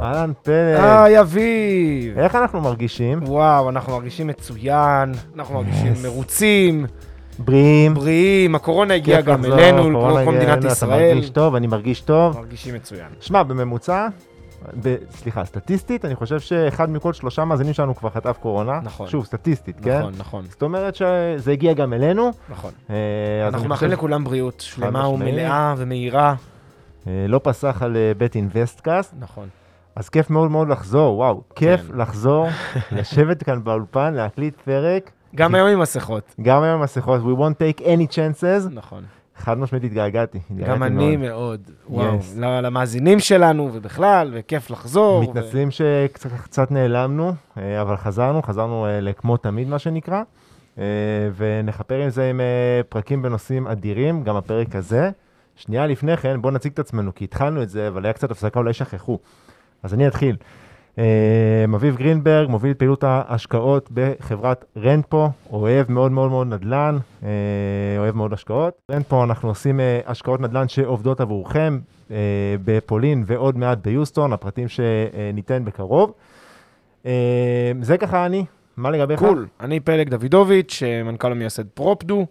אהלן פלג, היי, אביב! איך אנחנו מרגישים? וואו, אנחנו מרגישים מצוין, אנחנו מרגישים. מרוצים, בריאים? בריאים, הקורונה הגיעה גם לחזור, אלינו, כמו כל מדינת ישראל. אתה מרגיש טוב, אני מרגיש טוב. מרגישים מצוין. שמע, בממוצע, ב- סליחה, סטטיסטית, אני חושב שאחד מכל שלושה מאזינים שלנו כבר חטף קורונה. נכון. שוב, סטטיסטית, כן? נכון, נכון, זאת אומרת שזה הגיע גם אלינו. נכון. אה, אנחנו מאחלים לכולם בריאות שלמה. ומלאה ומהירה. אה, לא פסח על אה, בית אינוויסטקאסט, נכון. אז כיף מאוד מאוד לחזור, וואו, כיף כן. לחזור, לשבת כאן באולפן, להקליט פרק, גם היום עם מסכות. גם היום עם מסכות, we won't take any chances, נכון. חד משמעית התגעגעתי. התגעגעתי גם אני מאוד. וואו. Yes. ל- למאזינים שלנו ובכלל, וכיף לחזור. ו- מתנצלים שקצת קצת נעלמנו, אה, אבל חזרנו, חזרנו אה, לכמו תמיד, מה שנקרא, אה, ונחפר עם זה עם פרקים בנושאים אדירים, גם הפרק הזה. שנייה לפני כן, בואו נציג את עצמנו, כי התחלנו את זה, אבל היה קצת הפסקה, אולי שכחו. אז אני אתחיל. אה, אביב גרינברג, מוביל את פעילות ההשקעות בחברת רנטפו, אוהב מאוד מאוד מאוד נדל"ן, אה, אוהב מאוד השקעות. רנטפו, אנחנו עושים אה, השקעות נדל"ן שעובדות עבורכם אה, בפולין ועוד מעט ביוסטון, הפרטים שניתן בקרוב. אה, זה ככה אני, מה לגביך? קול. אני פלג דוידוביץ', אה, מנכ"ל ומייסד פרופדו,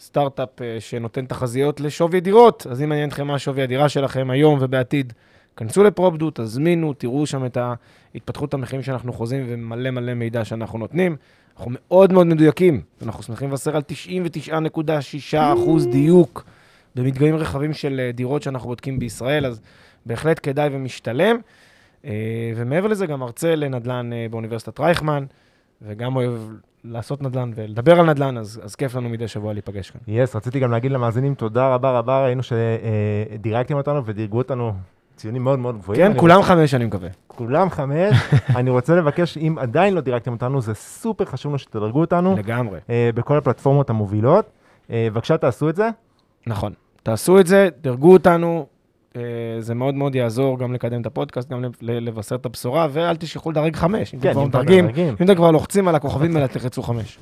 סטארט-אפ אה, שנותן תחזיות לשווי דירות. אז אם מעניין אתכם מה שווי הדירה שלכם היום ובעתיד, כנסו לפרופדו, תזמינו, תראו שם את התפתחות המחירים שאנחנו חוזים ומלא מלא מידע שאנחנו נותנים. אנחנו מאוד מאוד מדויקים, אנחנו שמחים לבשר על 99.6% דיוק במדגמים רחבים של אה, דירות שאנחנו בודקים בישראל, אז בהחלט כדאי ומשתלם. אה, ומעבר לזה, גם מרצה לנדל"ן אה, באוניברסיטת רייכמן, וגם אוהב לעשות נדל"ן ולדבר על נדל"ן, אז, אז כיף לנו מדי שבוע להיפגש כאן. יס, רציתי גם להגיד למאזינים תודה רבה רבה, ראינו שדירקתם אותנו ודירגו אותנו ציונים מאוד מאוד גבוהים. כן, כולם חמש, אני מקווה. כולם חמש. אני רוצה לבקש, אם עדיין לא דירקתם אותנו, זה סופר חשוב לנו שתדרגו אותנו לגמרי. אה, בכל הפלטפורמות המובילות. אה, בבקשה תעשו את זה. נכון. תעשו את זה, דרגו אותנו, אה, זה מאוד מאוד יעזור גם לקדם את הפודקאסט, גם לבשר את הבשורה, ואל תשכחו לדרג חמש. אם אתם כן, כבר אם אתם מדרגים. אם אתם כבר לוחצים על הכוכבים האלה, תלחצו חמש.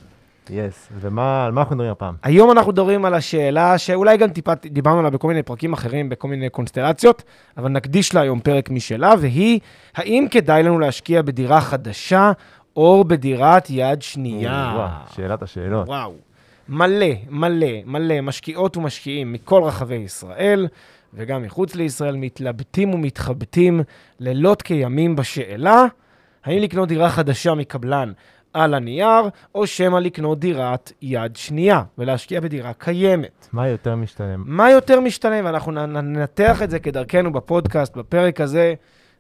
יס. ומה, על מה אנחנו מדברים הפעם? היום אנחנו מדברים על השאלה שאולי גם טיפה דיברנו עליה בכל מיני פרקים אחרים, בכל מיני קונסטלציות, אבל נקדיש לה היום פרק משלה, והיא, האם כדאי לנו להשקיע בדירה חדשה או בדירת יד שנייה? וואו, שאלת השאלות. וואו. מלא, מלא, מלא משקיעות ומשקיעים מכל רחבי ישראל, וגם מחוץ לישראל, מתלבטים ומתחבטים לילות כימים בשאלה, האם לקנות דירה חדשה מקבלן על הנייר, או שמא לקנות דירת יד שנייה, ולהשקיע בדירה קיימת. מה יותר משתלם? מה יותר משתלם? ואנחנו ננתח את זה כדרכנו בפודקאסט, בפרק הזה,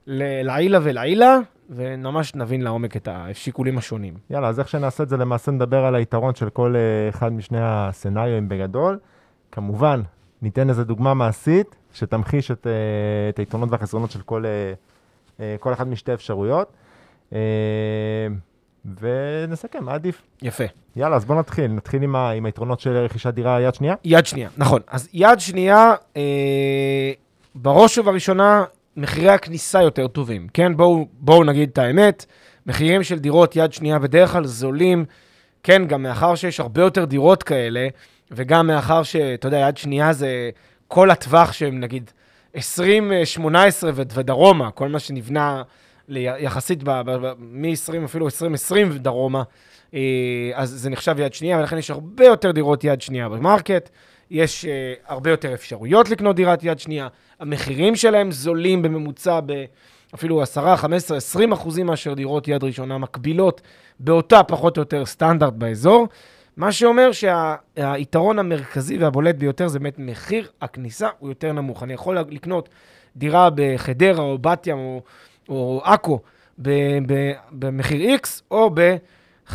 לעילה ולעילה, וממש נבין לעומק את השיקולים השונים. יאללה, אז איך שנעשה את זה, למעשה נדבר על היתרון של כל אה, אחד משני הסצנריואים בגדול. כמובן, ניתן איזה דוגמה מעשית, שתמחיש את, אה, את היתרונות והחסרונות של כל, אה, כל אחת משתי אפשרויות. אה, ונסכם, מה עדיף? יפה. יאללה, אז בוא נתחיל. נתחיל עם, ה, עם היתרונות של רכישת דירה יד שנייה. יד שנייה, נכון. אז יד שנייה, אה, בראש ובראשונה, מחירי הכניסה יותר טובים. כן, בואו, בואו נגיד את האמת, מחירים של דירות יד שנייה בדרך כלל זולים, כן, גם מאחר שיש הרבה יותר דירות כאלה, וגם מאחר שאתה יודע, יד שנייה זה כל הטווח שהם נגיד 20, אה, 18 ו- ודרומה, כל מה שנבנה יחסית מ-20, אפילו 2020 דרומה, אה, אז זה נחשב יד שנייה, ולכן יש הרבה יותר דירות יד שנייה במרקט. יש אה, הרבה יותר אפשרויות לקנות דירת יד שנייה. המחירים שלהם זולים בממוצע באפילו 10, 15, 20 אחוזים מאשר דירות יד ראשונה מקבילות באותה פחות או יותר סטנדרט באזור. מה שאומר שהיתרון המרכזי והבולט ביותר זה באמת מחיר הכניסה הוא יותר נמוך. אני יכול לקנות דירה בחדרה או בת ים או, או עכו במחיר X, או 15-20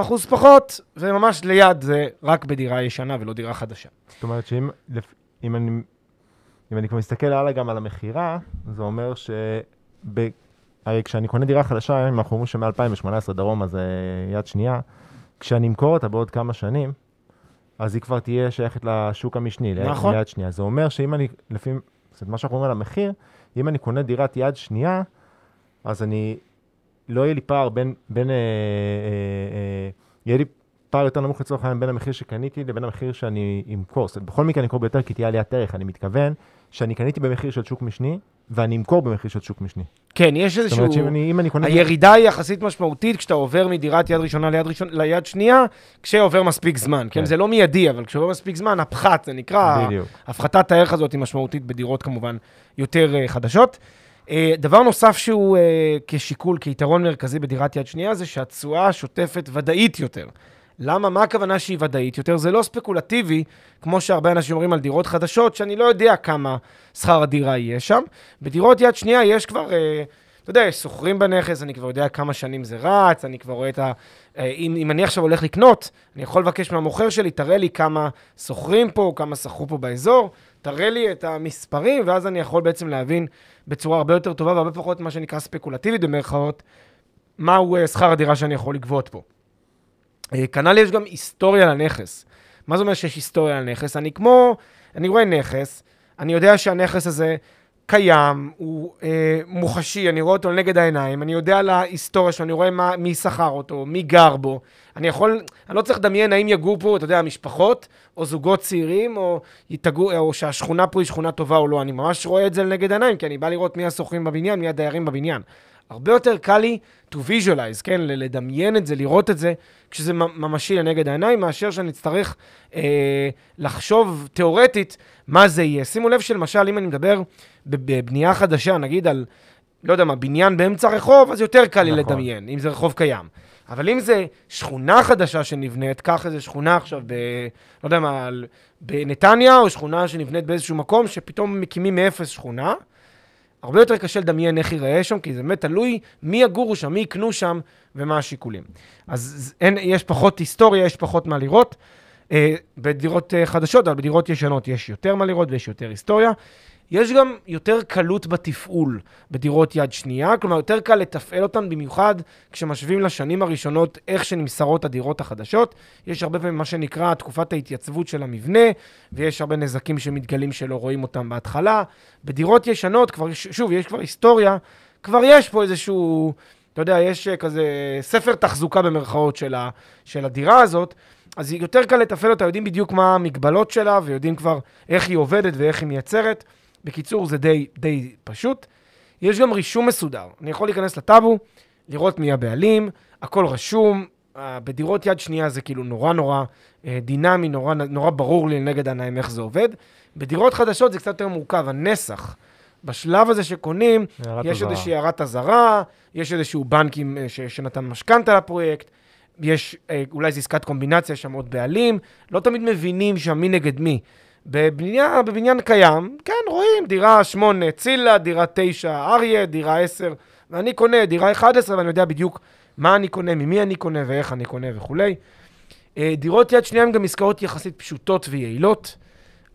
אחוז פחות, וממש ליד זה רק בדירה ישנה ולא דירה חדשה. זאת אומרת שאם אם אני, אם אני כבר מסתכל הלאה גם על המכירה, זה אומר ש... ב, הרי כשאני קונה דירה חדשה, אם אנחנו אומרים שמ-2018 דרומה זה יד שנייה, כשאני אמכור אותה בעוד כמה שנים, אז היא כבר תהיה שייכת לשוק המשני, נכון. ליד שנייה. זה אומר שאם אני, לפי זאת מה שאנחנו אומרים על המחיר, אם אני קונה דירת יד שנייה, אז אני, לא יהיה לי פער בין, בין אה, אה, אה, יהיה לי פער יותר נמוך לצורך העניין בין המחיר שקניתי לבין המחיר שאני אמכור. זאת אומרת, בכל מקרה אני אמכור ביותר כי תהיה עליית ערך. אני מתכוון שאני קניתי במחיר של שוק משני, ואני אמכור במחיר של שוק משני. כן, יש זאת איזשהו... אומרת שאם אני, אם אני קונה... הירידה היא יחסית משמעותית כשאתה עובר מדירת יד ראשונה ליד, ראשון, ליד שנייה, כשעובר מספיק זמן. כן, כן. זה לא מיידי, אבל כשעובר מספיק זמן, הפחת, זה נקרא... בדיוק. הפחתת הערך הזאת היא משמעותית בדירות כמובן יותר uh, חדשות. Uh, דבר נוסף שהוא uh, כשיקול, כיתרון מרכזי בדירת יד שנייה, זה שהתשואה השוטפת ודאית יותר. למה? מה הכוונה שהיא ודאית יותר? זה לא ספקולטיבי, כמו שהרבה אנשים אומרים על דירות חדשות, שאני לא יודע כמה שכר הדירה יהיה שם. בדירות יד שנייה יש כבר, אה, אתה יודע, יש שוכרים בנכס, אני כבר יודע כמה שנים זה רץ, אני כבר רואה את ה... אה, אם, אם אני עכשיו הולך לקנות, אני יכול לבקש מהמוכר שלי, תראה לי כמה שוכרים פה, כמה שכרו פה באזור, תראה לי את המספרים, ואז אני יכול בעצם להבין בצורה הרבה יותר טובה והרבה פחות מה שנקרא ספקולטיבית במרכאות, מהו אה, שכר הדירה שאני יכול לגבות פה. אה, כנ"ל יש גם היסטוריה לנכס. מה זה אומר שיש היסטוריה לנכס? אני כמו, אני רואה נכס, אני יודע שהנכס הזה קיים, הוא אה, מוחשי, אני רואה אותו לנגד העיניים, אני יודע על ההיסטוריה שלו, אני רואה מה, מי שכר אותו, מי גר בו. אני יכול, אני לא צריך לדמיין האם יגור פה, אתה יודע, משפחות, או זוגות צעירים, או, יתגור, או שהשכונה פה היא שכונה טובה או לא. אני ממש רואה את זה לנגד העיניים, כי אני בא לראות מי השוכרים בבניין, מי הדיירים בבניין. הרבה יותר קל לי to visualize, כן? לדמיין את זה, לראות את זה, כשזה ממשי לנגד העיניים, מאשר שאני אצטרך אה, לחשוב תיאורטית מה זה יהיה. שימו לב שלמשל, אם אני מדבר בב- בבנייה חדשה, נגיד על, לא יודע מה, בניין באמצע רחוב, אז יותר קל לי נכון. לדמיין, אם זה רחוב קיים. אבל אם זה שכונה חדשה שנבנית, קח איזה שכונה עכשיו ב... לא יודע מה, בנתניה, או שכונה שנבנית באיזשהו מקום, שפתאום מקימים מאפס שכונה, הרבה יותר קשה לדמיין איך ייראה שם, כי זה באמת תלוי מי יגורו שם, מי יקנו שם ומה השיקולים. אז אין, יש פחות היסטוריה, יש פחות מה לראות. אה, בדירות אה, חדשות, אבל בדירות ישנות יש יותר מה לראות ויש יותר היסטוריה. יש גם יותר קלות בתפעול בדירות יד שנייה, כלומר, יותר קל לתפעל אותן, במיוחד כשמשווים לשנים הראשונות איך שנמסרות הדירות החדשות. יש הרבה פעמים מה שנקרא תקופת ההתייצבות של המבנה, ויש הרבה נזקים שמתגלים שלא רואים אותם בהתחלה. בדירות ישנות, כבר, שוב, יש כבר היסטוריה, כבר יש פה איזשהו, אתה יודע, יש כזה ספר תחזוקה במרכאות של, ה, של הדירה הזאת, אז יותר קל לתפעל אותה, יודעים בדיוק מה המגבלות שלה, ויודעים כבר איך היא עובדת ואיך היא מייצרת. בקיצור, זה די, די פשוט. יש גם רישום מסודר. אני יכול להיכנס לטאבו, לראות מי הבעלים, הכל רשום. אה, בדירות יד שנייה זה כאילו נורא נורא אה, דינמי, נורא, נורא ברור לי לנגד העיניים איך זה עובד. בדירות חדשות זה קצת יותר מורכב, הנסח. בשלב הזה שקונים, יש. איזושהי הערת אזהרה, יש איזשהו בנק עם, אה, ש, שנתן משכנתה לפרויקט, יש, אולי איזו עסקת קומבינציה, יש שם עוד בעלים, לא תמיד מבינים שם מי נגד מי. בבניין, בבניין קיים, כן, רואים, דירה 8 צילה, דירה 9 אריה, דירה 10, ואני קונה דירה 11, ואני יודע בדיוק מה אני קונה, ממי אני קונה ואיך אני קונה וכולי. אה, דירות יד שנייה הן גם עסקאות יחסית פשוטות ויעילות.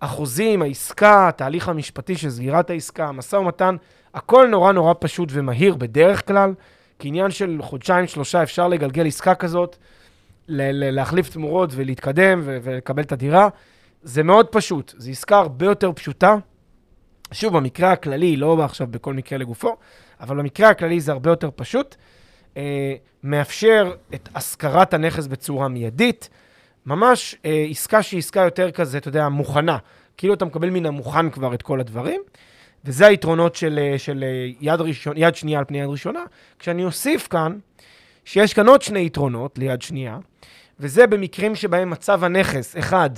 החוזים, העסקה, התהליך המשפטי של סגירת העסקה, המשא ומתן, הכל נורא נורא פשוט ומהיר בדרך כלל. כעניין של חודשיים, שלושה אפשר לגלגל עסקה כזאת, להחליף תמורות ולהתקדם ולקבל את הדירה. זה מאוד פשוט, זו עסקה הרבה יותר פשוטה. שוב, במקרה הכללי, לא עכשיו בכל מקרה לגופו, אבל במקרה הכללי זה הרבה יותר פשוט. אה, מאפשר את השכרת הנכס בצורה מיידית. ממש אה, עסקה שהיא עסקה יותר כזה, אתה יודע, מוכנה. כאילו אתה מקבל מן המוכן כבר את כל הדברים. וזה היתרונות של, אה, של אה, יד, ראשון, יד שנייה על פני יד ראשונה. כשאני אוסיף כאן, שיש כאן עוד שני יתרונות ליד שנייה, וזה במקרים שבהם מצב הנכס, אחד,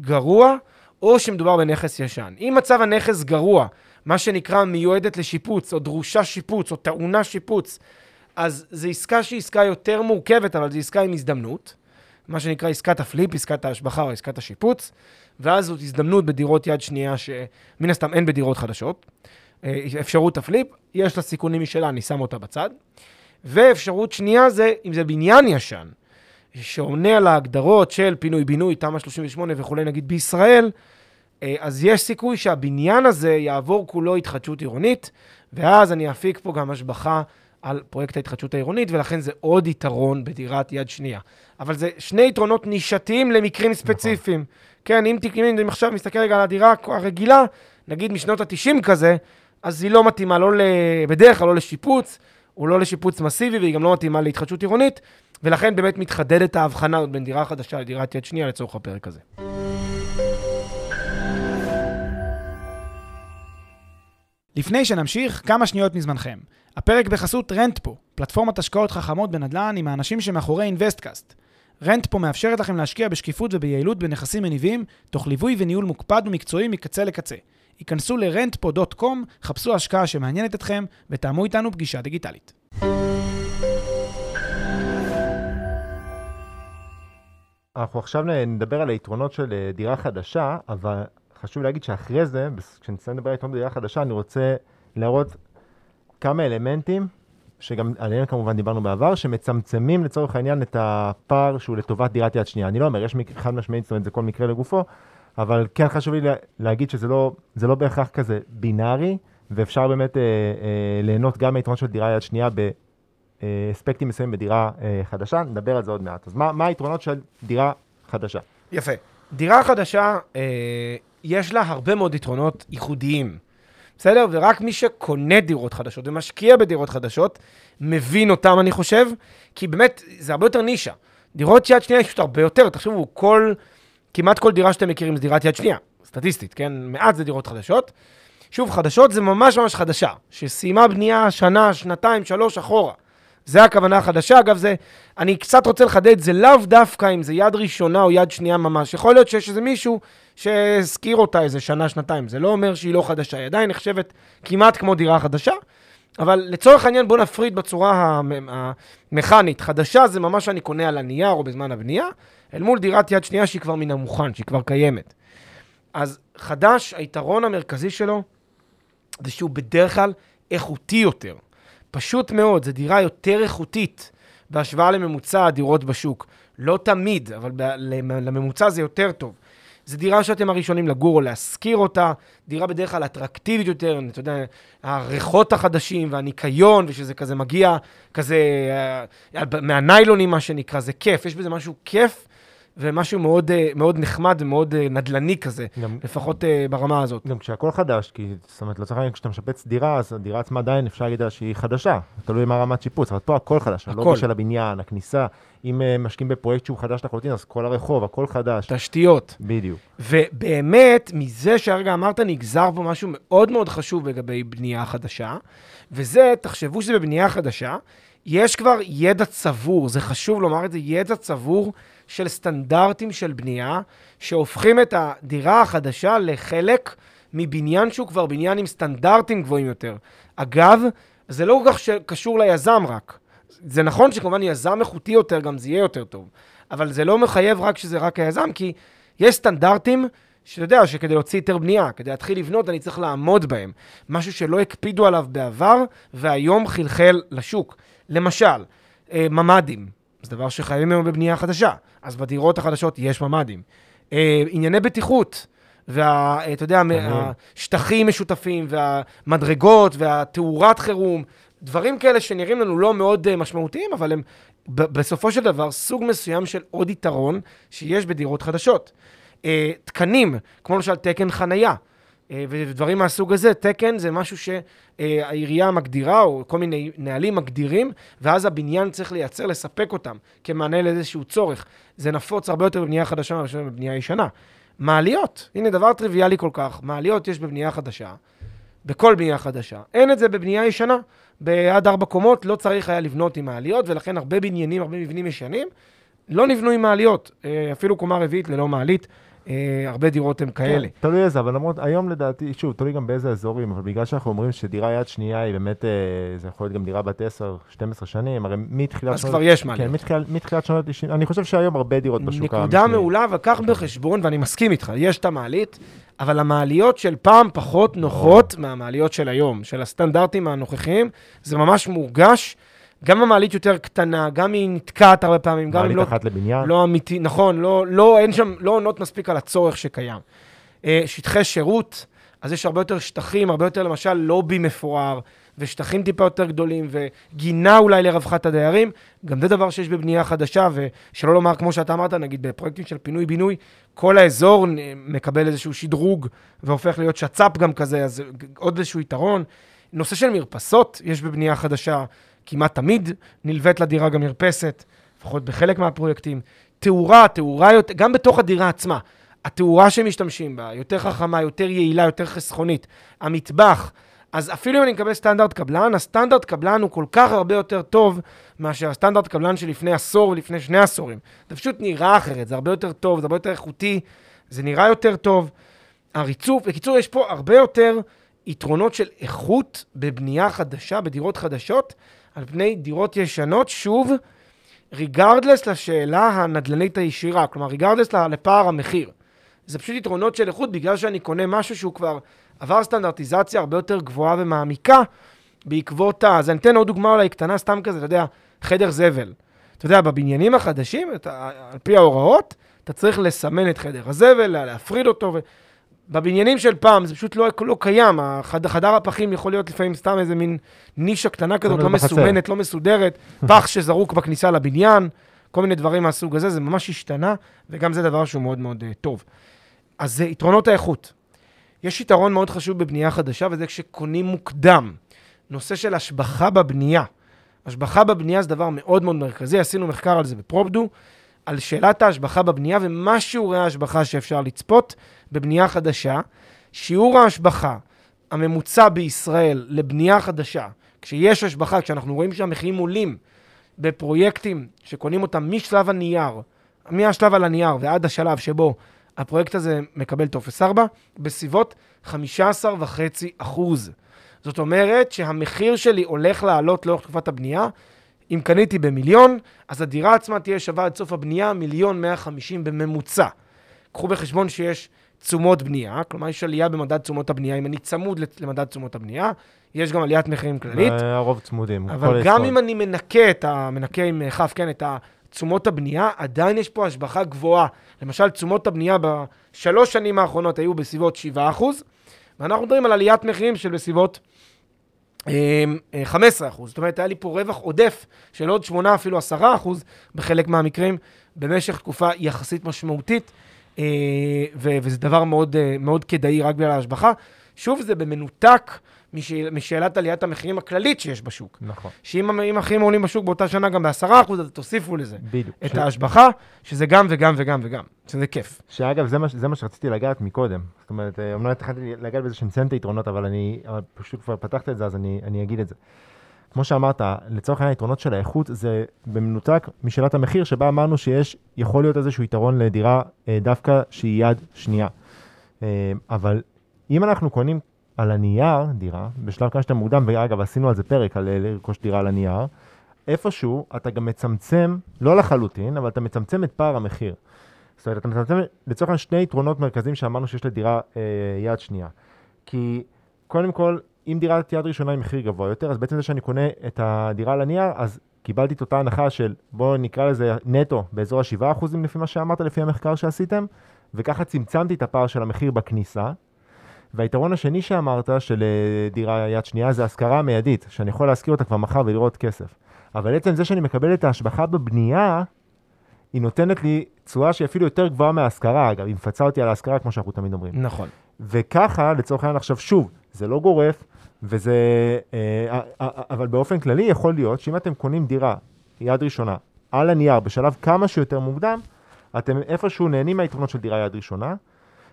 גרוע, או שמדובר בנכס ישן. אם מצב הנכס גרוע, מה שנקרא מיועדת לשיפוץ, או דרושה שיפוץ, או טעונה שיפוץ, אז זו עסקה שהיא עסקה יותר מורכבת, אבל זו עסקה עם הזדמנות. מה שנקרא עסקת הפליפ, עסקת ההשבחה או עסקת השיפוץ, ואז זאת הזדמנות בדירות יד שנייה שמן הסתם אין בדירות חדשות. אה, אפשרות הפליפ, יש לה סיכונים משלה, אני שם אותה בצד. ואפשרות שנייה זה, אם זה בניין ישן, שעונה על ההגדרות של פינוי-בינוי, תמ"א 38 וכולי, נגיד בישראל, אה, אז יש סיכוי שהבניין הזה יעבור כולו התחדשות עירונית, ואז אני אפיק פה גם השבחה על פרויקט ההתחדשות העירונית, ולכן זה עוד יתרון בדירת יד שנייה. אבל זה שני יתרונות נישתיים למקרים נכון. ספציפיים. נכון. כן, אם תקנים, אם עכשיו מסתכל רגע על הדירה הרגילה, נגיד משנות ה-90 כזה, אז היא לא מתאימה, לא ל... בדרך כלל לא לשיפוץ, או לא לשיפוץ מסיבי, והיא גם לא מתאימה להתחדשות עירונית, ולכן באמת מתחדדת ההבחנה בין דירה חדשה לדירת יד שנייה לצורך הפרק הזה. לפני שנמשיך, כמה שניות מזמנכם. הפרק בחסות Rentpo, פלטפורמת השקעות חכמות בנדל"ן עם האנשים שמאחורי InvestCast. Rentpo מאפשרת לכם להשקיע בשקיפות וביעילות בנכסים מניבים, תוך ליווי וניהול מוקפד ומקצועי מקצה לקצה. היכנסו ל-rentpo.com, חפשו השקעה שמעניינת אתכם, ותאמו איתנו פגישה דיגיטלית. אנחנו עכשיו נדבר על היתרונות של אה, דירה חדשה, אבל חשוב להגיד שאחרי זה, כשנסיים לדבר על יתרונות בדירה חדשה, אני רוצה להראות כמה אלמנטים, שגם עליהם כמובן דיברנו בעבר, שמצמצמים לצורך העניין את הפער שהוא לטובת דירת יד שנייה. אני לא אומר, יש מק- חד משמעית, זאת אומרת, זה כל מקרה לגופו, אבל כן חשוב לי לה, להגיד שזה לא, לא בהכרח כזה בינארי, ואפשר באמת אה, אה, ליהנות גם מהיתרונות של דירה יד שנייה באספקטים מסוימים בדירה אה, חדשה, נדבר על זה עוד מעט. אז מה, מה היתרונות של דירה חדשה? יפה. דירה חדשה, אה, יש לה הרבה מאוד יתרונות ייחודיים, בסדר? ורק מי שקונה דירות חדשות ומשקיע בדירות חדשות, מבין אותם, אני חושב, כי באמת, זה הרבה יותר נישה. דירות יד שנייה יש פשוט הרבה יותר, תחשבו, כל, כמעט כל דירה שאתם מכירים זה דירת יד שנייה, סטטיסטית, כן? מעט זה דירות חדשות. שוב, חדשות זה ממש ממש חדשה, שסיימה בנייה שנה, שנתיים, שלוש אחורה. זה הכוונה החדשה. אגב, זה, אני קצת רוצה לחדד, זה לאו דווקא אם זה יד ראשונה או יד שנייה ממש. יכול להיות שיש איזה מישהו שהזכיר אותה איזה שנה, שנתיים. זה לא אומר שהיא לא חדשה, היא עדיין נחשבת כמעט כמו דירה חדשה. אבל לצורך העניין בואו נפריד בצורה המ- המכנית. חדשה זה ממש אני קונה על הנייר או בזמן הבנייה, אל מול דירת יד שנייה שהיא כבר מן המוכן, שהיא כבר קיימת. אז חדש, היתרון המרכזי שלו זה שהוא בדרך כלל איכותי יותר. פשוט מאוד, זו דירה יותר איכותית בהשוואה לממוצע הדירות בשוק. לא תמיד, אבל ב- למ- לממוצע זה יותר טוב. זו דירה שאתם הראשונים לגור או להשכיר אותה, דירה בדרך כלל אטרקטיבית יותר, אתה יודע, הריחות החדשים והניקיון, ושזה כזה מגיע כזה אה, מהניילונים, מה שנקרא, זה כיף, יש בזה משהו כיף ומשהו מאוד, אה, מאוד נחמד ומאוד אה, נדל"ני כזה, גם, לפחות אה, ברמה הזאת. גם כשהכל חדש, כי זאת אומרת, לצורך העניין, כשאתה משפץ דירה, אז הדירה עצמה עדיין אפשר להגיד שהיא חדשה, תלוי מה רמת שיפוץ, אבל פה הכל חדש, הכל. הלוגו של הבניין, הכניסה, אם משקיעים בפרויקט שהוא חדש לחלוטין, אז כל הרחוב, הכל חדש. תשתיות. בדיוק. ובאמת, מזה שהרגע אמרת, נגזר פה משהו מאוד מאוד חשוב לגבי בנייה חדשה, וזה, תחשבו שזה בבנייה חדשה, יש כבר ידע צבור, זה חשוב לומר את זה, ידע צבור של סטנדרטים של בנייה, שהופכים את הדירה החדשה לחלק מבניין שהוא כבר בניין עם סטנדרטים גבוהים יותר. אגב, זה לא כל כך קשור ליזם רק. זה נכון שכמובן יזם איכותי יותר, גם זה יהיה יותר טוב. אבל זה לא מחייב רק שזה רק היזם, כי יש סטנדרטים שאתה יודע שכדי להוציא היתר בנייה, כדי להתחיל לבנות, אני צריך לעמוד בהם. משהו שלא הקפידו עליו בעבר, והיום חלחל לשוק. למשל, אה, ממ"דים, זה דבר שחייבים היום בבנייה חדשה. אז בדירות החדשות יש ממ"דים. אה, ענייני בטיחות, ואתה יודע, תמיד. השטחים משותפים, והמדרגות, והתאורת חירום, דברים כאלה שנראים לנו לא מאוד אה, משמעותיים, אבל הם בסופו של דבר סוג מסוים של עוד יתרון שיש בדירות חדשות. אה, תקנים, כמו למשל תקן חנייה, אה, ודברים מהסוג הזה, תקן זה משהו שהעירייה מגדירה, או כל מיני נהלים מגדירים, ואז הבניין צריך לייצר, לספק אותם, כמענה לאיזשהו צורך. זה נפוץ הרבה יותר בבנייה חדשה מאשר בבנייה ישנה. מעליות, הנה דבר טריוויאלי כל כך, מעליות יש בבנייה חדשה, בכל בנייה חדשה. אין את זה בבנייה ישנה. בעד ארבע קומות לא צריך היה לבנות עם מעליות, ולכן הרבה בניינים, הרבה מבנים ישנים, לא נבנו עם מעליות. אה, אפילו קומה רביעית ללא מעלית, אה, הרבה דירות הן כאלה. כן, תלוי איזה, אבל למרות, היום לדעתי, שוב, תלוי גם באיזה אזורים, אבל בגלל שאנחנו אומרים שדירה יד שנייה היא באמת, אה, זה יכול להיות גם דירה בת 10, 12 שנים, הרי מתחילת אז כבר יש מעליות. כן, מתחיל, מתחילת שנות ה-90, אני חושב שהיום הרבה דירות בשוק נקודה המשני. מעולה, אבל קח בחשבון, ואני מסכים איתך, יש את המעלית, אבל המעליות של פעם פחות נוחות מהמעליות של היום, של הסטנדרטים הנוכחיים, זה ממש מורגש גם המעלית יותר קטנה, גם היא נתקעת הרבה פעמים, גם אם מעלית לא, אחת לבניין. לא אמיתי, נכון, לא, לא, אין שם, לא עונות מספיק על הצורך שקיים. אה, שטחי שירות, אז יש הרבה יותר שטחים, הרבה יותר למשל לובי מפואר, ושטחים טיפה יותר גדולים, וגינה אולי לרווחת הדיירים. גם זה דבר שיש בבנייה חדשה, ושלא לומר, כמו שאתה אמרת, נגיד בפרויקטים של פינוי-בינוי, כל האזור מקבל איזשהו שדרוג, והופך להיות שצ"פ גם כזה, אז עוד איזשהו יתרון. נושא של מרפסות, יש בבנייה חדשה כמעט תמיד נלווית לדירה גם מרפסת, לפחות בחלק מהפרויקטים. תאורה, תאורה, גם בתוך הדירה עצמה. התאורה שמשתמשים בה, יותר חכמה, יותר יעילה, יותר חסכונית. המטבח, אז אפילו אם אני מקבל סטנדרט קבלן, הסטנדרט קבלן הוא כל כך הרבה יותר טוב מאשר הסטנדרט קבלן שלפני עשור ולפני שני עשורים. זה פשוט נראה אחרת, זה הרבה יותר טוב, זה הרבה יותר איכותי, זה נראה יותר טוב. הריצוף, בקיצור, יש פה הרבה יותר יתרונות של איכות בבנייה חדשה, בדירות חדשות, על פני דירות ישנות, שוב, regardless לשאלה הנדל"נית הישירה, כלומר, regardless לפער המחיר. זה פשוט יתרונות של איכות, בגלל שאני קונה משהו שהוא כבר עבר סטנדרטיזציה הרבה יותר גבוהה ומעמיקה, בעקבות ה... אז אני אתן עוד דוגמה אולי קטנה, סתם כזה, אתה יודע, חדר זבל. אתה יודע, בבניינים החדשים, אתה, על פי ההוראות, אתה צריך לסמן את חדר הזבל, להפריד אותו. בבניינים של פעם זה פשוט לא, לא קיים, החד, חדר הפחים יכול להיות לפעמים סתם איזה מין נישה קטנה כזאת, לא בחצר. מסומנת, לא מסודרת, פח שזרוק בכניסה לבניין, כל מיני דברים מהסוג הזה, זה ממש השתנה, וגם זה דבר שהוא מאוד מאוד uh, טוב. אז זה יתרונות האיכות. יש יתרון מאוד חשוב בבנייה חדשה, וזה כשקונים מוקדם. נושא של השבחה בבנייה. השבחה בבנייה זה דבר מאוד מאוד מרכזי, עשינו מחקר על זה בפרופדו, על שאלת ההשבחה בבנייה ומה שיעורי ההשבחה שאפשר לצפות בבנייה חדשה. שיעור ההשבחה הממוצע בישראל לבנייה חדשה, כשיש השבחה, כשאנחנו רואים שהמחירים עולים בפרויקטים שקונים אותם משלב הנייר, מהשלב על הנייר ועד השלב שבו הפרויקט הזה מקבל טופס 4, בסביבות 15.5 אחוז. זאת אומרת שהמחיר שלי הולך לעלות לאורך תקופת הבנייה. אם קניתי במיליון, אז הדירה עצמה תהיה שווה עד סוף הבנייה מיליון 150 בממוצע. קחו בחשבון שיש תשומות בנייה, כלומר יש עלייה במדד תשומות הבנייה, אם אני צמוד למדד תשומות הבנייה, יש גם עליית מחירים כללית. הרוב צמודים. אבל גם העסקאות. אם אני מנקה את ה... מנקה עם כף, כן, את תשומות הבנייה, עדיין יש פה השבחה גבוהה. למשל, תשומות הבנייה בשלוש שנים האחרונות היו בסביבות 7%, ואנחנו מדברים על עליית מחירים של בסביבות אה, אה, 15%. זאת אומרת, היה לי פה רווח עודף של עוד 8, אפילו 10% בחלק מהמקרים, במשך תקופה יחסית משמעותית, אה, וזה דבר מאוד, אה, מאוד כדאי רק בגלל ההשבחה. שוב, זה במנותק משאל, משאלת עליית המחירים הכללית שיש בשוק. נכון, שאם המ- אם המחירים עולים בשוק באותה שנה גם ב-10%, אז תוסיפו לזה בדיוק. את ש- ההשבחה, שזה גם וגם וגם וגם, שזה כיף. שאגב, זה מה, זה מה שרציתי לגעת מקודם. זאת אומרת, אה, אומנם התחלתי לגעת בזה שנציין את היתרונות, אבל אני אבל פשוט כבר פתחת את זה, אז אני, אני אגיד את זה. כמו שאמרת, לצורך העניין היתרונות של האיכות זה במנותק משאלת המחיר, שבה אמרנו שיש, יכול להיות איזשהו יתרון לדירה אה, דווקא שהיא יד שנייה. אה, אבל אם אנחנו קונים על הנייר דירה, בשלב כמה שיותר מוקדם, ואגב, עשינו על זה פרק, על אה, לרכוש דירה על הנייר, איפשהו אתה גם מצמצם, לא לחלוטין, אבל אתה מצמצם את פער המחיר. זאת אומרת, אתה מצמצם לצורך העניין שני יתרונות מרכזיים שאמרנו שיש לדירה אה, יד שנייה. כי קודם כל, אם דירת יד ראשונה היא מחיר גבוה יותר, אז בעצם זה שאני קונה את הדירה על הנייר, אז קיבלתי את אותה הנחה של, בואו נקרא לזה נטו, באזור ה-7% לפי מה שאמרת, לפי המחקר שעשיתם, וככה צמצמתי את הפער של המחיר בכניסה. והיתרון השני שאמרת של אה, דירה יד שנייה זה השכרה מיידית, שאני יכול להשכיר אותה כבר מחר ולראות כסף. אבל עצם זה שאני מקבל את ההשבחה בבנייה, היא נותנת לי תשואה שהיא אפילו יותר גבוהה מההשכרה, אגב, היא מפצה אותי על ההשכרה, כמו שאנחנו תמיד אומרים. נכון. וככה, לצורך העניין עכשיו, שוב, זה לא גורף, וזה... אה, אה, אה, אבל באופן כללי יכול להיות שאם אתם קונים דירה יד ראשונה על הנייר בשלב כמה שיותר מוקדם, אתם איפשהו נהנים מהיתרונות של דירה יד ראשונה,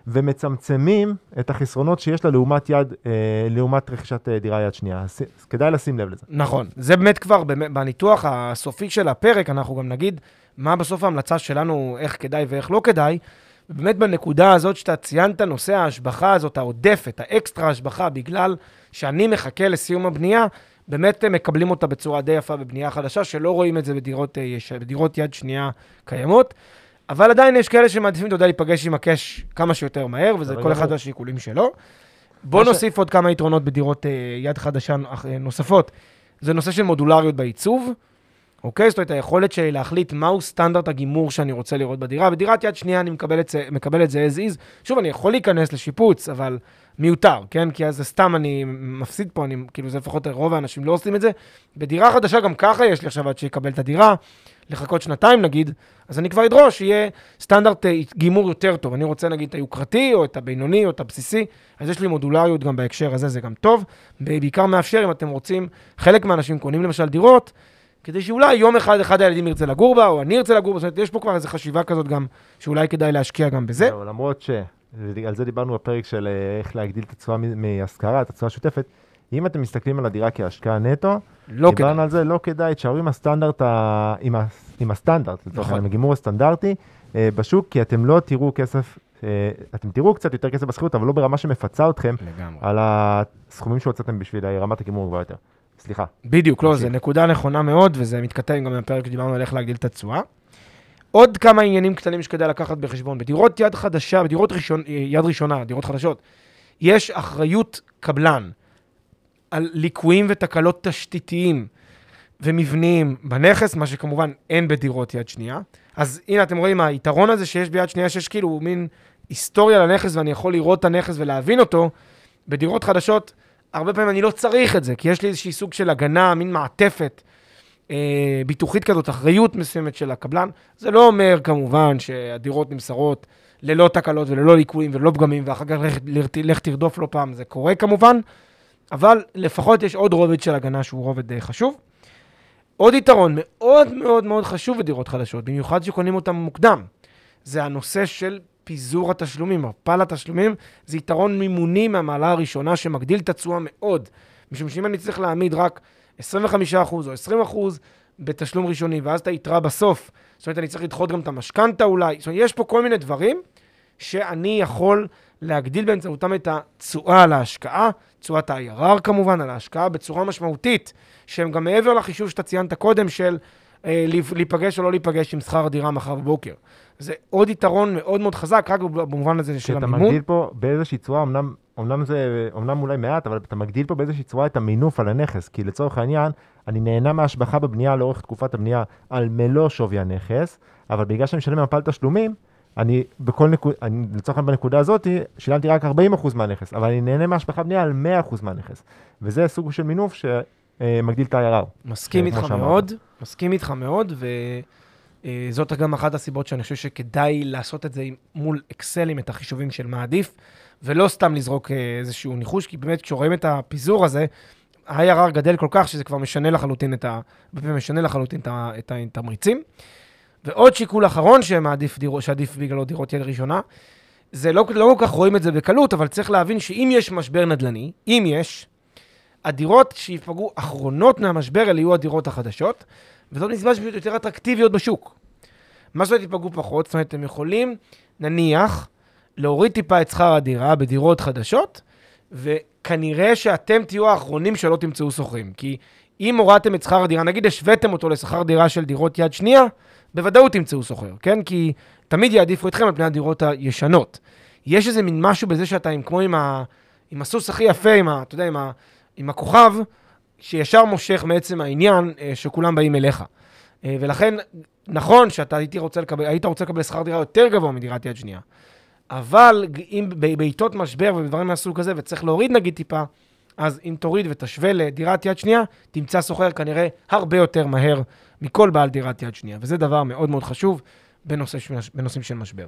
ומצמצמים את החסרונות שיש לה לעומת יד, אה, לעומת רכישת אה, דירה יד שנייה. אז אז כדאי לשים לב לזה. נכון. זה באמת כבר, באמת, בניתוח הסופי של הפרק, אנחנו גם נגיד מה בסוף ההמלצה שלנו, איך כדאי ואיך לא כדאי. ובאמת בנקודה הזאת שאתה ציינת, נושא ההשבחה הזאת, העודפת, האקסטרה השבחה, בגלל שאני מחכה לסיום הבנייה, באמת מקבלים אותה בצורה די יפה בבנייה חדשה, שלא רואים את זה בדירות, אה, בדירות יד שנייה קיימות. אבל עדיין יש כאלה שמעדיפים, אתה יודע, להיפגש עם הקש כמה שיותר מהר, וזה כל אחד גמור. והשיקולים שלו. בוא מה ש- נוסיף עוד כמה יתרונות בדירות אה, יד חדשה אה, נוספות. זה נושא של מודולריות בעיצוב, אוקיי? זאת אומרת, היכולת שלי להחליט מהו סטנדרט הגימור שאני רוצה לראות בדירה. בדירת יד שנייה אני מקבל את זה, מקבל את זה as is. שוב, אני יכול להיכנס לשיפוץ, אבל מיותר, כן? כי אז זה סתם אני מפסיד פה, אני, כאילו, זה לפחות רוב האנשים לא עושים את זה. בדירה חדשה גם ככה יש לי עכשיו עד שיקבל את הדירה, לחכות שנתיים נגיד, אז אני כבר אדרוש שיהיה סטנדרט אה, גימור יותר טוב. אני רוצה נגיד את היוקרתי, או את הבינוני, או את הבסיסי, אז יש לי מודולריות גם בהקשר הזה, זה גם טוב. ובעיקר מאפשר, אם אתם רוצים, חלק מהאנשים קונים למשל דירות, כדי שאולי יום אחד אחד הילדים ירצה לגור בה, או אני ארצה לגור בה, זאת אומרת, יש פה כבר איזו חשיבה כזאת גם, שאולי כדאי להשקיע גם בזה. למרות ש... על זה דיברנו בפרק של אה, איך להגדיל את התשואה מהשכרה, את התשואה השוטפת. אם אתם מסתכלים על הדירה כהשקעה נטו, לא כדאי. דיברנו על זה, לא כדאי, תשארו עם הסטנדרט, ה... עם, ה... עם הסטנדרט, נכון. העניין, הגימור הסטנדרטי אה, בשוק, כי אתם לא תראו כסף, אה, אתם תראו קצת יותר כסף בשכירות, אבל לא ברמה שמפצה אתכם לגמרי. על הסכומים שהוצאתם בשביל רמת הגימור הגבוהה יותר. סליחה. בדיוק, לא. זו נקודה נכונה מאוד, וזה מתכתב גם בפרק שדיברנו על איך להגדיל את התשואה. עוד כמה עניינים קטנים שכדאי לקחת בחשבון. בדירות יד חדשה, בדירות ראשון, יד ראשונה, דירות חדשות, יש אחריות קבלן על ליקויים ותקלות תשתיתיים ומבניים בנכס, מה שכמובן אין בדירות יד שנייה. אז הנה, אתם רואים, היתרון הזה שיש ביד שנייה, שיש כאילו מין היסטוריה לנכס ואני יכול לראות את הנכס ולהבין אותו, בדירות חדשות, הרבה פעמים אני לא צריך את זה, כי יש לי איזשהי סוג של הגנה, מין מעטפת אה, ביטוחית כזאת, אחריות מסוימת של הקבלן. זה לא אומר כמובן שהדירות נמסרות ללא תקלות וללא ליקויים וללא פגמים, ואחר כך לך, לך, לך תרדוף לא פעם, זה קורה כמובן, אבל לפחות יש עוד רובד של הגנה שהוא רובד אה, חשוב. עוד יתרון מאוד מאוד מאוד חשוב בדירות חדשות, במיוחד שקונים אותן מוקדם, זה הנושא של פיזור התשלומים, מפל התשלומים, זה יתרון מימוני מהמעלה הראשונה שמגדיל את התשואה מאוד, משום שאם אני צריך להעמיד רק 25% או 20% בתשלום ראשוני, ואז את היתרה בסוף, זאת אומרת, אני צריך לדחות גם את המשכנתה אולי, זאת אומרת, יש פה כל מיני דברים שאני יכול להגדיל באמצעותם את התשואה על ההשקעה, תשואת ה-IRR כמובן, על ההשקעה בצורה משמעותית, שהם גם מעבר לחישוב שאתה ציינת קודם, של אה, להיפ- להיפגש או לא להיפגש עם שכר דירה מחר בבוקר. זה עוד יתרון מאוד מאוד חזק, רק במובן הזה של המימון. מגדיל פה באיזושהי צורה, אמנם, אמנם זה, אמנם אולי מעט, אבל אתה מגדיל פה באיזושהי צורה את המינוף על הנכס, כי לצורך העניין, אני נהנה מההשבחה בבנייה לאורך תקופת הבנייה על מלוא שווי הנכס, אבל בגלל שאני משלם מפל תשלומים, אני בכל נקודה, אני לצורך העניין בנקודה הזאת, שילמתי רק 40% מהנכס, אבל אני נהנה מההשבחה בנייה על 100% מהנכס. וזה סוג של מינוף שמגדיל את ה-IRR. מסכים כמו איתך. מאוד, מסכים איתך מאוד, וזאת גם אחת הסיבות שאני חושב שכדאי לעשות את זה מול אקסלים, את החישובים של מה עדיף, ולא סתם לזרוק אה, איזשהו ניחוש, כי באמת כשרואים את הפיזור הזה, ה-IRR גדל כל כך שזה כבר משנה לחלוטין את ה... משנה לחלוטין את ה- התמריצים. ועוד שיקול אחרון שמעדיף דירו, שעדיף בגללו דירות יד ראשונה, זה לא, לא כל כך רואים את זה בקלות, אבל צריך להבין שאם יש משבר נדל"ני, אם יש, הדירות שיפגעו אחרונות מהמשבר אלה יהיו הדירות החדשות, וזאת מסיבה שהן יותר אטרקטיביות בשוק. מה זאת אומרת ייפגעו פחות? זאת אומרת, אתם יכולים, נניח, להוריד טיפה את שכר הדירה בדירות חדשות, וכנראה שאתם תהיו האחרונים שלא תמצאו שוכרים. כי אם הורדתם את שכר הדירה, נגיד השוויתם אותו לשכר דירה של דירות יד שנייה, בוודאות תמצאו שוכר, כן? כי תמיד יעדיפו אתכם על פני הדירות הישנות. יש איזה מין משהו בזה שאתה עם, כמו עם, ה, עם הסוס הכי יפה, עם ה, אתה יודע, עם, ה, עם הכוכב, שישר מושך מעצם העניין אה, שכולם באים אליך. אה, ולכן, נכון שאתה הייתי רוצה לקבל, היית רוצה לקבל שכר דירה יותר גבוה מדירת יד שנייה, אבל אם בעיתות משבר ובדברים מהסוג הזה, וצריך להוריד נגיד טיפה, אז אם תוריד ותשווה לדירת יד שנייה, תמצא שוכר כנראה הרבה יותר מהר מכל בעל דירת יד שנייה, וזה דבר מאוד מאוד חשוב בנושא, בנושאים של משבר.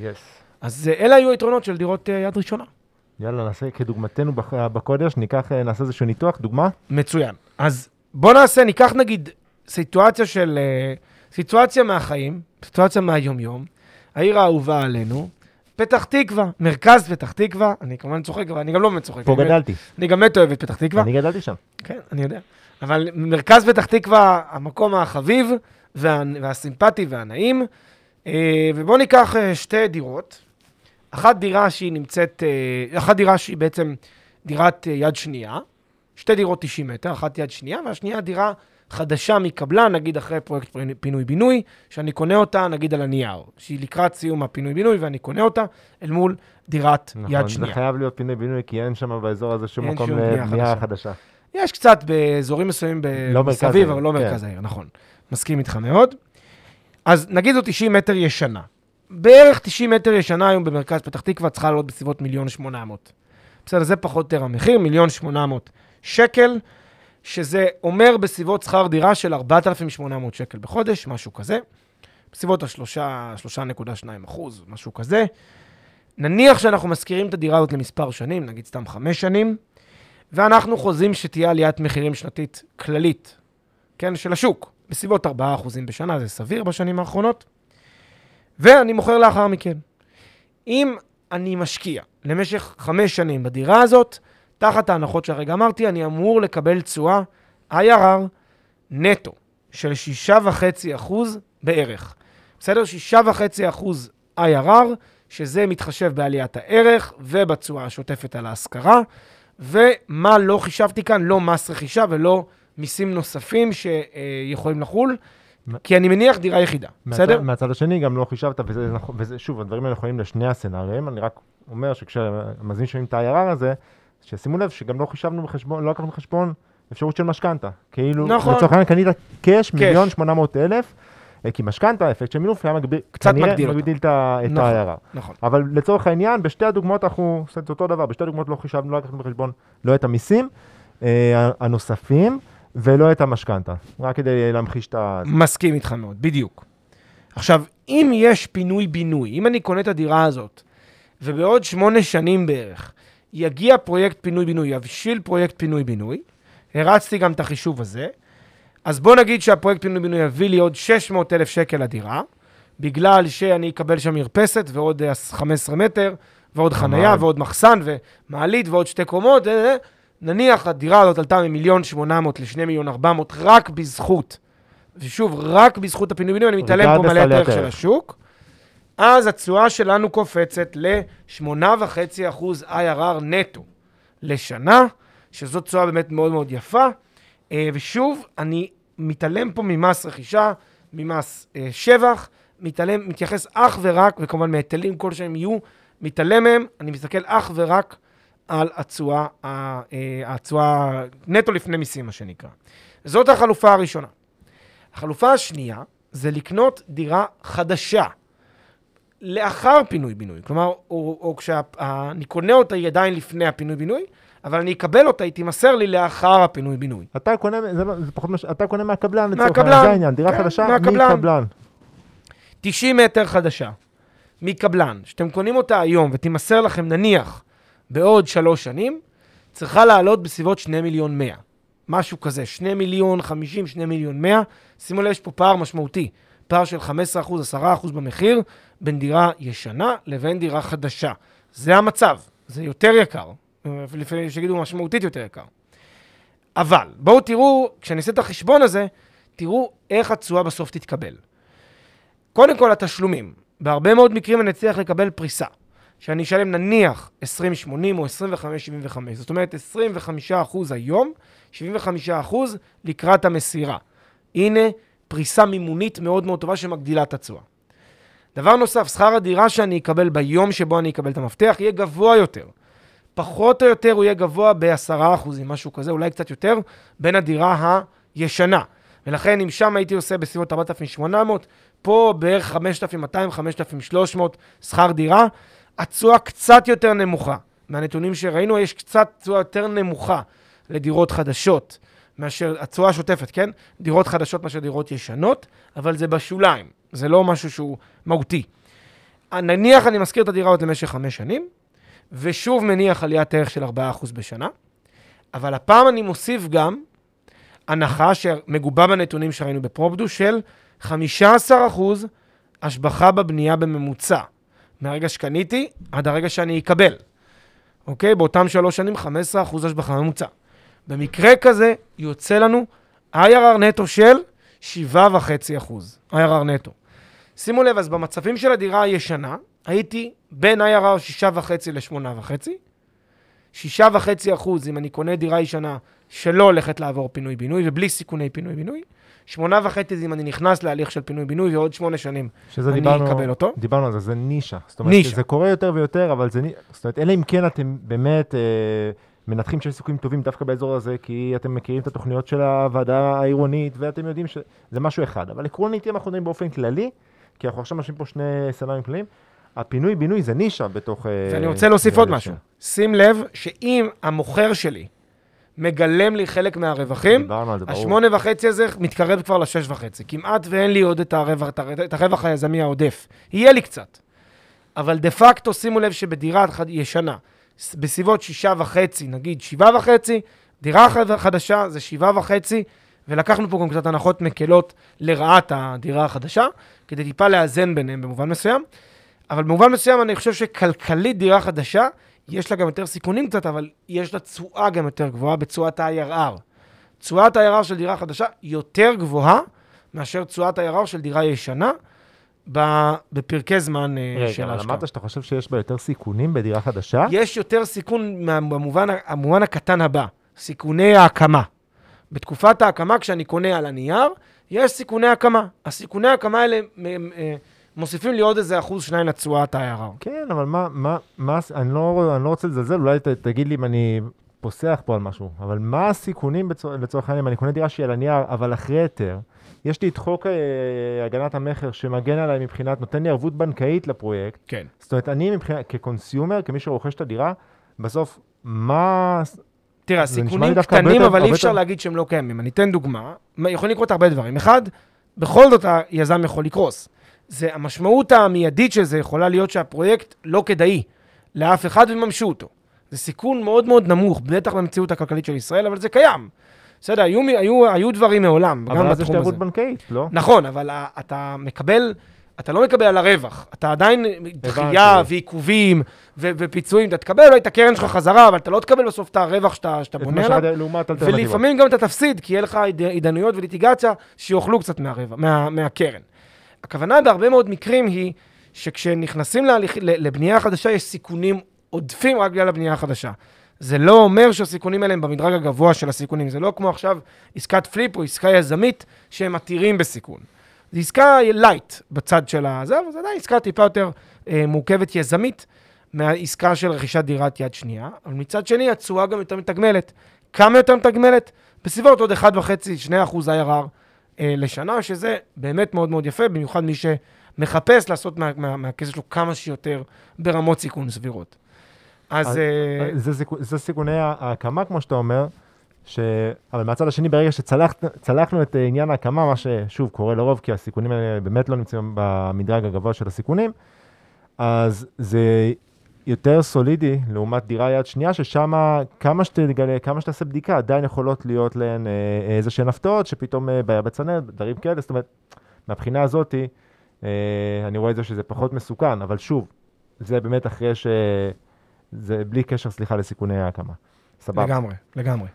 יס. אז אה, אלה היו היתרונות של דירות אה, יד ראשונה. יאללה, נעשה כדוגמתנו בח- בקודש, ניקח, אה, נעשה איזשהו ניתוח, דוגמה. מצוין. אז בוא נעשה, ניקח נגיד סיטואציה של, אה, סיטואציה מהחיים, סיטואציה מהיומיום, העיר האהובה עלינו, פתח תקווה, מרכז פתח תקווה, אני כמובן צוחק, אבל אני גם לא באמת צוחק. פה גדלתי, אני גם באמת אוהב את פתח תקווה. אני גדלתי שם. כן, אני יודע. אבל מרכז פתח תקווה, המקום החביב וה, והסימפטי והנעים. אה, ובואו ניקח אה, שתי דירות. אחת דירה שהיא נמצאת, אה, אחת דירה שהיא בעצם דירת יד שנייה. שתי דירות 90 מטר, אחת יד שנייה, והשנייה דירה חדשה מקבלן, נגיד אחרי פרויקט פינוי-בינוי, שאני קונה אותה נגיד על הנייר, שהיא לקראת סיום הפינוי-בינוי ואני קונה אותה אל מול דירת נכון, יד זה שנייה. חייב להיות פינוי-בינוי, כי אין שם באזור הזה שום מקום לבנייה חדשה. חדשה. יש קצת באזורים מסוימים ב- לא מסביב, אבל לא כן. מרכז העיר, נכון. מסכים איתך מאוד. אז נגיד זו 90 מטר ישנה. בערך 90 מטר ישנה היום במרכז פתח תקווה צריכה לעלות בסביבות מיליון 800. בסדר, זה פחות או יותר המחיר, מיליון 800 שקל, שזה אומר בסביבות שכר דירה של 4,800 שקל בחודש, משהו כזה. בסביבות ה-3.2 אחוז, משהו כזה. נניח שאנחנו משכירים את הדירה הזאת למספר שנים, נגיד סתם חמש שנים, ואנחנו חוזים שתהיה עליית מחירים שנתית כללית, כן, של השוק, בסביבות 4% בשנה, זה סביר בשנים האחרונות, ואני מוכר לאחר מכן. אם אני משקיע למשך חמש שנים בדירה הזאת, תחת ההנחות שהרגע אמרתי, אני אמור לקבל תשואה IRR נטו של 6.5% בערך. בסדר? 6.5% IRR, שזה מתחשב בעליית הערך ובתשואה השוטפת על ההשכרה, ומה לא חישבתי כאן, לא מס רכישה ולא מיסים נוספים שיכולים לחול, כי אני מניח דירה יחידה, בסדר? מהצד השני גם לא חישבת, וזה, נכון- וזה, שוב, הדברים האלה יכולים לשני הסצנריונים, אני רק אומר שכשהמאזינים שומעים את ה-IRR הזה, שישימו לב שגם לא חישבנו בחשבון, לא לקחנו בחשבון אפשרות של משכנתה. כאילו, נכון. לצורך העניין קנית קאש, מיליון שמונה מאות אלף, אה, כי משכנתה, אפקט של מינוף, היה מגביל, קצת מגדיל. מגדיל את ה- את נכון. ה-IRR. נכון. אבל לצורך העניין, בשתי הדוגמאות אנחנו עושים את אותו דבר, בשתי הדוגמאות לא חישבנו, לא לקחנו בחשבון לא את המיסים אה, הנוספים ולא את המשכנתה, רק כדי להמחיש את ה... מסכים איתך מאוד, בדיוק. עכשיו, אם יש פינוי-בינוי, אם אני קונה את הדירה הזאת, ובעוד שמונה שנים בערך יגיע פרויקט פינוי-בינוי, יבשיל פרויקט פינוי-בינוי, הרצתי גם את החישוב הזה, אז בוא נגיד שהפרויקט פינוי-בינוי יביא לי עוד 600 אלף שקל לדירה, בגלל שאני אקבל שם מרפסת ועוד אה, 15 מטר, ועוד חנייה, ממ"ד. ועוד מחסן, ומעלית, ועוד שתי קומות, אה, אה, נניח הדירה הזאת עלתה ממיליון 800 ל-2 מיליון 400 רק בזכות, ושוב, רק בזכות הפינוי-בינוי, אני מתעלם פה עליית הערך של. השוק, אז התשואה שלנו קופצת ל-8.5% IRR נטו לשנה, שזו תשואה באמת מאוד מאוד יפה. אה, ושוב, אני מתעלם פה ממס רכישה, ממס אה, שבח, מתעלם, מתייחס אך ורק, וכמובן מהיטלים כלשהם יהיו, מתעלם מהם, אני מסתכל אך ורק על התשואה, אה, התשואה נטו לפני מיסים, מה שנקרא. זאת החלופה הראשונה. החלופה השנייה זה לקנות דירה חדשה. לאחר פינוי-בינוי. כלומר, או, או כשאני קונה אותה היא עדיין לפני הפינוי-בינוי, אבל אני אקבל אותה, היא תימסר לי לאחר הפינוי-בינוי. אתה קונה, זה, זה פחות מש... אתה קונה מהקבלן לצורך העניין, זה העניין, דירה כן, חדשה מהקבלן. מקבלן. 90 מטר חדשה, מקבלן, שאתם קונים אותה היום ותימסר לכם נניח בעוד שלוש שנים, צריכה לעלות בסביבות 2 מיליון 100. משהו כזה, 2 מיליון 50, 2 מיליון 100. שימו לב, יש פה פער משמעותי, פער של 15%, 10% במחיר בין דירה ישנה לבין דירה חדשה. זה המצב, זה יותר יקר, לפעמים שיגידו משמעותית יותר יקר. אבל בואו תראו, כשאני אעשה את החשבון הזה, תראו איך התשואה בסוף תתקבל. קודם כל, התשלומים. בהרבה מאוד מקרים אני אצליח לקבל פריסה, שאני אשלם נניח 20-80 או 25-75. זאת אומרת, 25% היום, 75% לקראת המסירה. הנה פריסה מימונית מאוד מאוד טובה שמגדילה את התשואה. דבר נוסף, שכר הדירה שאני אקבל ביום שבו אני אקבל את המפתח יהיה גבוה יותר. פחות או יותר הוא יהיה גבוה ב-10%, משהו כזה, אולי קצת יותר, בין הדירה הישנה. ולכן אם שם הייתי עושה בסביבות 4,800, פה בערך 5,200, 5,300 שכר דירה, התשואה קצת יותר נמוכה. מהנתונים שראינו, יש קצת תשואה יותר נמוכה לדירות חדשות מאשר, התשואה השוטפת, כן? דירות חדשות מאשר דירות ישנות, אבל זה בשוליים, זה לא משהו שהוא מהותי. נניח אני משכיר את הדירה עוד למשך חמש שנים, ושוב מניח עליית ערך של 4% בשנה, אבל הפעם אני מוסיף גם הנחה שמגובה בנתונים שראינו בפרופדו של 15% השבחה בבנייה בממוצע, מהרגע שקניתי עד הרגע שאני אקבל. אוקיי? באותם שלוש שנים 15% השבחה ממוצע. במקרה כזה יוצא לנו IRR נטו של 7.5%. IRR נטו. שימו לב, אז במצבים של הדירה הישנה, הייתי בין IRR 6.5 ל-8.5. 6.5 אחוז אם אני קונה דירה ישנה שלא הולכת לעבור פינוי-בינוי ובלי סיכוני פינוי-בינוי. 8.5 זה אם אני נכנס להליך של פינוי-בינוי ועוד 8 שנים אני דיברנו, אקבל אותו. דיברנו על זה, זה נישה. זאת אומרת, נישה. זה קורה יותר ויותר, אבל זה נישה. זאת אומרת, אלא אם כן אתם באמת אה, מנתחים שיש סיכויים טובים דווקא באזור הזה, כי אתם מכירים את התוכניות של הוועדה העירונית, ואתם יודעים שזה משהו אחד. אבל עקרונית, אם אנחנו מדברים באופן כללי, כי אנחנו עכשיו משווים פה שני סצנרים כלליים, הפינוי-בינוי זה נישה בתוך... אה, ואני רוצה להוסיף עוד משהו. שים לב שאם המוכר שלי מגלם לי חלק מהרווחים. השמונה וחצי הזה מתקרב כבר לשש וחצי. כמעט ואין לי עוד את הרווח, את היזמי העודף. יהיה לי קצת. אבל דה פקטו, שימו לב שבדירה ישנה, בסביבות שישה וחצי, נגיד שבעה וחצי, דירה חד- חדשה זה שבעה וחצי, ולקחנו פה גם קצת הנחות מקלות לרעת הדירה החדשה, כדי טיפה לאזן ביניהם במובן מסוים. אבל במובן מסוים אני חושב שכלכלית דירה חדשה, יש לה גם יותר סיכונים קצת, אבל יש לה תשואה גם יותר גבוהה בתשואת ה-IRR. תשואת ה-IRR של דירה חדשה יותר גבוהה מאשר תשואת ה-IRR של דירה ישנה בפרקי זמן אה, רגע, של ההשקעה. אמרת שאתה חושב שיש בה יותר סיכונים בדירה חדשה? יש יותר סיכון במובן, המובן הקטן הבא, סיכוני ההקמה. בתקופת ההקמה, כשאני קונה על הנייר, יש סיכוני הקמה. הסיכוני ההקמה האלה אה, מוסיפים לי עוד איזה אחוז, שניים לתשואת ה-IRR. כן, אבל מה, מה, מה, אני לא, אני לא רוצה לזלזל, אולי ת, תגיד לי אם אני פוסח פה על משהו, אבל מה הסיכונים בצור, לצורך העניין, אם אני קונה דירה שהיא על הנייר, אבל אחרי היתר, יש לי את חוק אה, הגנת המכר שמגן עליי מבחינת, נותן לי ערבות בנקאית לפרויקט, כן. זאת אומרת, אני מבחינת, כקונסיומר, כמי שרוכש את הדירה, בסוף, מה... תראה, הסיכונים קטנים, אבל אי אפשר יותר- להגיד שהם לא קיימים. אני אתן דוגמה. מה- יכולים לקרות הרבה דברים. אחד, בכל זאת היזם יכול לקרוס. זה, המשמעות המיידית של זה יכולה להיות שהפרויקט לא כדאי לאף אחד ויממשו אותו. זה סיכון מאוד מאוד נמוך, בטח במציאות הכלכלית של ישראל, אבל זה קיים. בסדר, היו, היו, היו דברים מעולם, גם אבל אז יש בתחום הזה. ערבות בנקאית, לא? נכון, אבל אתה מקבל, אתה לא מקבל על הרווח. אתה עדיין דחייה ועיכובים ו- ופיצויים. אתה תקבל אולי את הקרן שלך חזרה, אבל אתה לא תקבל בסוף את הרווח שאתה, שאתה את בונה עליו. לעומת. ולפעמים גם אתה תפסיד, כי יהיה לך עיד- עידנויות וליטיגציה שיאכלו קצת מהרווח, מה, מהקרן. הכוונה בהרבה מאוד מקרים היא שכשנכנסים להליך, ל- לבנייה חדשה, יש סיכונים עודפים רק בגלל הבנייה החדשה. זה לא אומר שהסיכונים האלה הם במדרג הגבוה של הסיכונים. זה לא כמו עכשיו עסקת פליפ או עסקה יזמית שהם עתירים בסיכון. זו עסקה light בצד של הזה, אבל זו עדיין עסקה טיפה יותר אה, מורכבת יזמית מהעסקה של רכישת דירת יד שנייה. אבל מצד שני, התשואה גם יותר מתגמלת. כמה יותר מתגמלת? בסביבות עוד 1.5-2% IRR אה, לשנה, שזה באמת מאוד מאוד יפה, במיוחד מי שמחפש לעשות מה, מה, מהכסף שלו כמה שיותר ברמות סיכון סבירות. אז... אז- אה, זה, סיכו- זה סיכוני ההקמה, כמו שאתה אומר, ש... אבל מהצד השני, ברגע שצלחנו את אה, עניין ההקמה, מה ששוב קורה לרוב, כי הסיכונים האלה באמת לא נמצאים במדרג הגבוה של הסיכונים, אז זה יותר סולידי לעומת דירה יד שנייה, ששם כמה שתגלה, כמה שתעשה בדיקה, עדיין יכולות להיות להן אה, איזה שהן הפתעות, שפתאום אה, בעיה בצנרת, דברים כאלה, זאת אומרת, מהבחינה הזאתי, אה, אני רואה את זה שזה פחות מסוכן, אבל שוב, זה באמת אחרי ש... זה בלי קשר, סליחה, לסיכוני ההקמה. סבבה. לגמרי, לגמרי.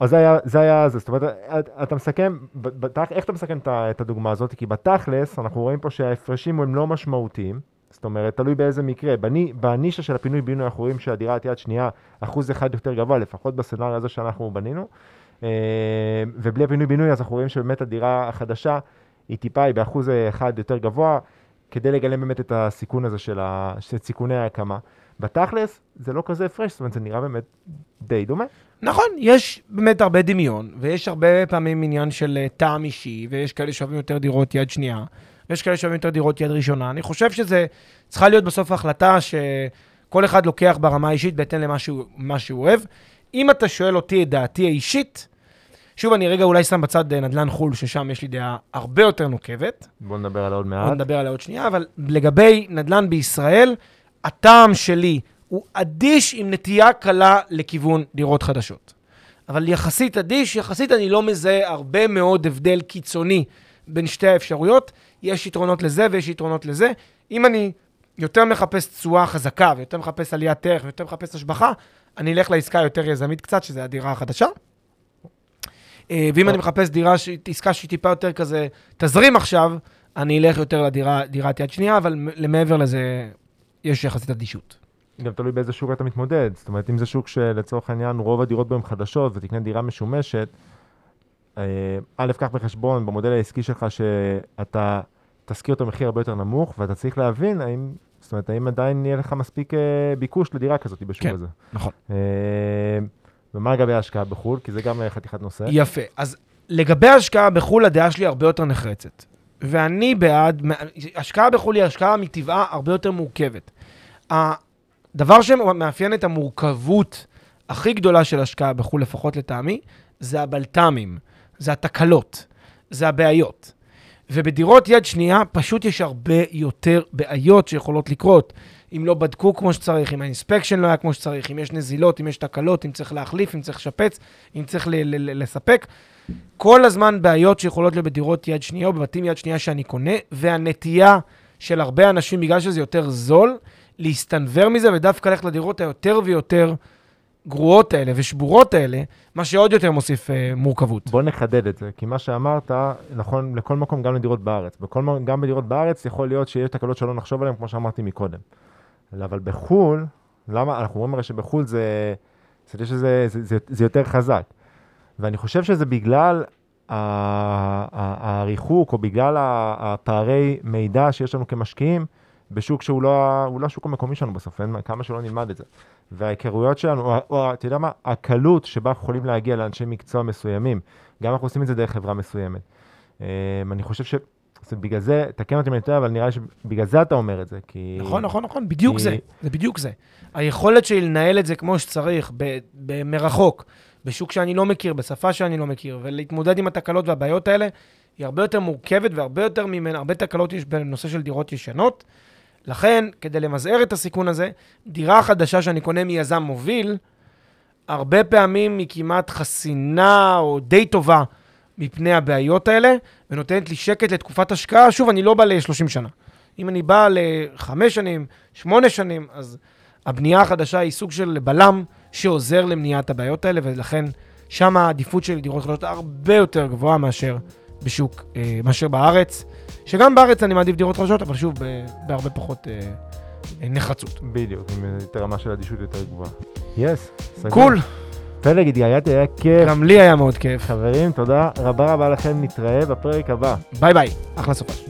אז זה היה, זה היה זה, זאת אומרת, את- אתה מסכם, ב- בתכ- איך אתה מסכם את הדוגמה הזאת? כי בתכלס, אנחנו רואים פה שההפרשים הם לא משמעותיים, זאת אומרת, תלוי באיזה מקרה. בני, בנישה של הפינוי-בינוי אנחנו רואים שהדירת יד שנייה, אחוז אחד יותר גבוה, לפחות בסצנריו הזה שאנחנו בנינו, אה, ובלי הפינוי-בינוי אז אנחנו רואים שבאמת הדירה החדשה היא טיפה, היא באחוז אחד יותר גבוה, כדי לגלם באמת את הסיכון הזה של, ה, של סיכוני ההקמה. בתכלס, זה לא כזה הפרש, זאת אומרת, זה נראה באמת די דומה. נכון, יש באמת הרבה דמיון, ויש הרבה פעמים עניין של אה, טעם אישי, ויש כאלה שאוהבים יותר דירות יד שנייה, ויש כאלה שאוהבים יותר דירות יד ראשונה. אני חושב שזה צריכה להיות בסוף החלטה שכל אחד לוקח ברמה האישית בהתאם למה שהוא, שהוא אוהב. אם אתה שואל אותי את דעתי האישית, שוב, אני רגע אולי שם בצד אה, נדל"ן חו"ל, ששם יש לי דעה הרבה יותר נוקבת. בואו נדבר על עוד מעט. נדבר עליה עוד שנייה, אבל לגבי נדל"ן בישראל, הטעם שלי הוא אדיש עם נטייה קלה לכיוון דירות חדשות. אבל יחסית אדיש, יחסית אני לא מזהה הרבה מאוד הבדל קיצוני בין שתי האפשרויות. יש יתרונות לזה ויש יתרונות לזה. אם אני יותר מחפש תשואה חזקה ויותר מחפש עליית ערך ויותר מחפש השבחה, אני אלך לעסקה יותר יזמית קצת, שזה הדירה החדשה. אה, ואם אני מחפש דירה, עסקה שהיא טיפה יותר כזה תזרים עכשיו, אני אלך יותר לדירה, דירת יד שנייה, אבל מ- למעבר לזה, יש יחסית אדישות. גם תלוי באיזה שוק אתה מתמודד. זאת אומרת, אם זה שוק שלצורך העניין רוב הדירות בו הן חדשות ותקנה דירה משומשת, אה, א', קח בחשבון במודל העסקי שלך שאתה תשכיר אותו מחיר הרבה יותר נמוך, ואתה צריך להבין האם זאת אומרת, האם עדיין יהיה לך מספיק אה, ביקוש לדירה כזאת בשוק כן, הזה? נכון. אה, ומה לגבי ההשקעה בחו"ל? כי זה גם חתיכת נושא. יפה. אז לגבי השקעה בחו"ל, הדעה שלי הרבה יותר נחרצת. ואני בעד, השקעה בחו"ל היא השקעה מטבעה הרבה יותר מורכבת. הדבר שמאפיין את המורכבות הכי גדולה של השקעה בחו"ל, לפחות לטעמי, זה הבלת"מים, זה התקלות, זה הבעיות. ובדירות יד שנייה פשוט יש הרבה יותר בעיות שיכולות לקרות. אם לא בדקו כמו שצריך, אם האינספקשן לא היה כמו שצריך, אם יש נזילות, אם יש תקלות, אם צריך להחליף, אם צריך לשפץ, אם צריך ל- ל- ל- לספק. כל הזמן בעיות שיכולות להיות בדירות יד שנייה או בבתים יד שנייה שאני קונה, והנטייה של הרבה אנשים, בגלל שזה יותר זול, להסתנוור מזה ודווקא ללכת לדירות היותר ויותר גרועות האלה ושבורות האלה, מה שעוד יותר מוסיף אה, מורכבות. בוא נחדד את זה, כי מה שאמרת נכון לכל מקום, גם לדירות בארץ. בכל, גם בדירות בארץ יכול להיות שיש תקלות שלא נחשוב עליהן, כמו שאמרתי מקודם. אבל בחו"ל, למה? אנחנו אומרים הרי שבחו"ל זה, זה, שזה, זה, זה, זה יותר חזק. ואני חושב שזה בגלל הריחוק, או בגלל הפערי מידע שיש לנו כמשקיעים, בשוק שהוא לא, הוא לא השוק המקומי שלנו בסוף, אין מה- כמה שלא נלמד את זה. וההיכרויות שלנו, או, או אתה יודע מה, הקלות שבה אנחנו יכולים להגיע לאנשי מקצוע מסוימים, גם אנחנו עושים את זה דרך חברה מסוימת. Um, אני חושב ש... בגלל זה, תקן אותי אם אני טועה, אבל נראה לי שבגלל זה אתה אומר את זה, כי... נכון, נכון, נכון, בדיוק כי- זה, זה בדיוק זה. היכולת שלי לנהל את זה כמו שצריך, מרחוק, בשוק שאני לא מכיר, בשפה שאני לא מכיר, ולהתמודד עם התקלות והבעיות האלה, היא הרבה יותר מורכבת והרבה יותר ממנה, הרבה תקלות יש בנושא של דירות ישנות. לכן, כדי למזער את הסיכון הזה, דירה חדשה שאני קונה מיזם מוביל, הרבה פעמים היא כמעט חסינה או די טובה מפני הבעיות האלה, ונותנת לי שקט לתקופת השקעה. שוב, אני לא בא ל-30 שנה. אם אני בא לחמש שנים, שמונה שנים, אז הבנייה החדשה היא סוג של בלם שעוזר למניעת הבעיות האלה, ולכן שם העדיפות של דירות חדשות הרבה יותר גבוהה מאשר בשוק, אה, מאשר בארץ. שגם בארץ אני מעדיף דירות חדשות, אבל שוב, ב- בהרבה פחות אה, אה, נחרצות. בדיוק, עם יותר רמה של אדישות יותר גבוהה. יס, סגור. cool, פלג, התגעגעתי, היה כיף. גם לי היה מאוד כיף. חברים, תודה רבה רבה לכם, נתראה בפרק הבא. ביי ביי, אחלה סופש.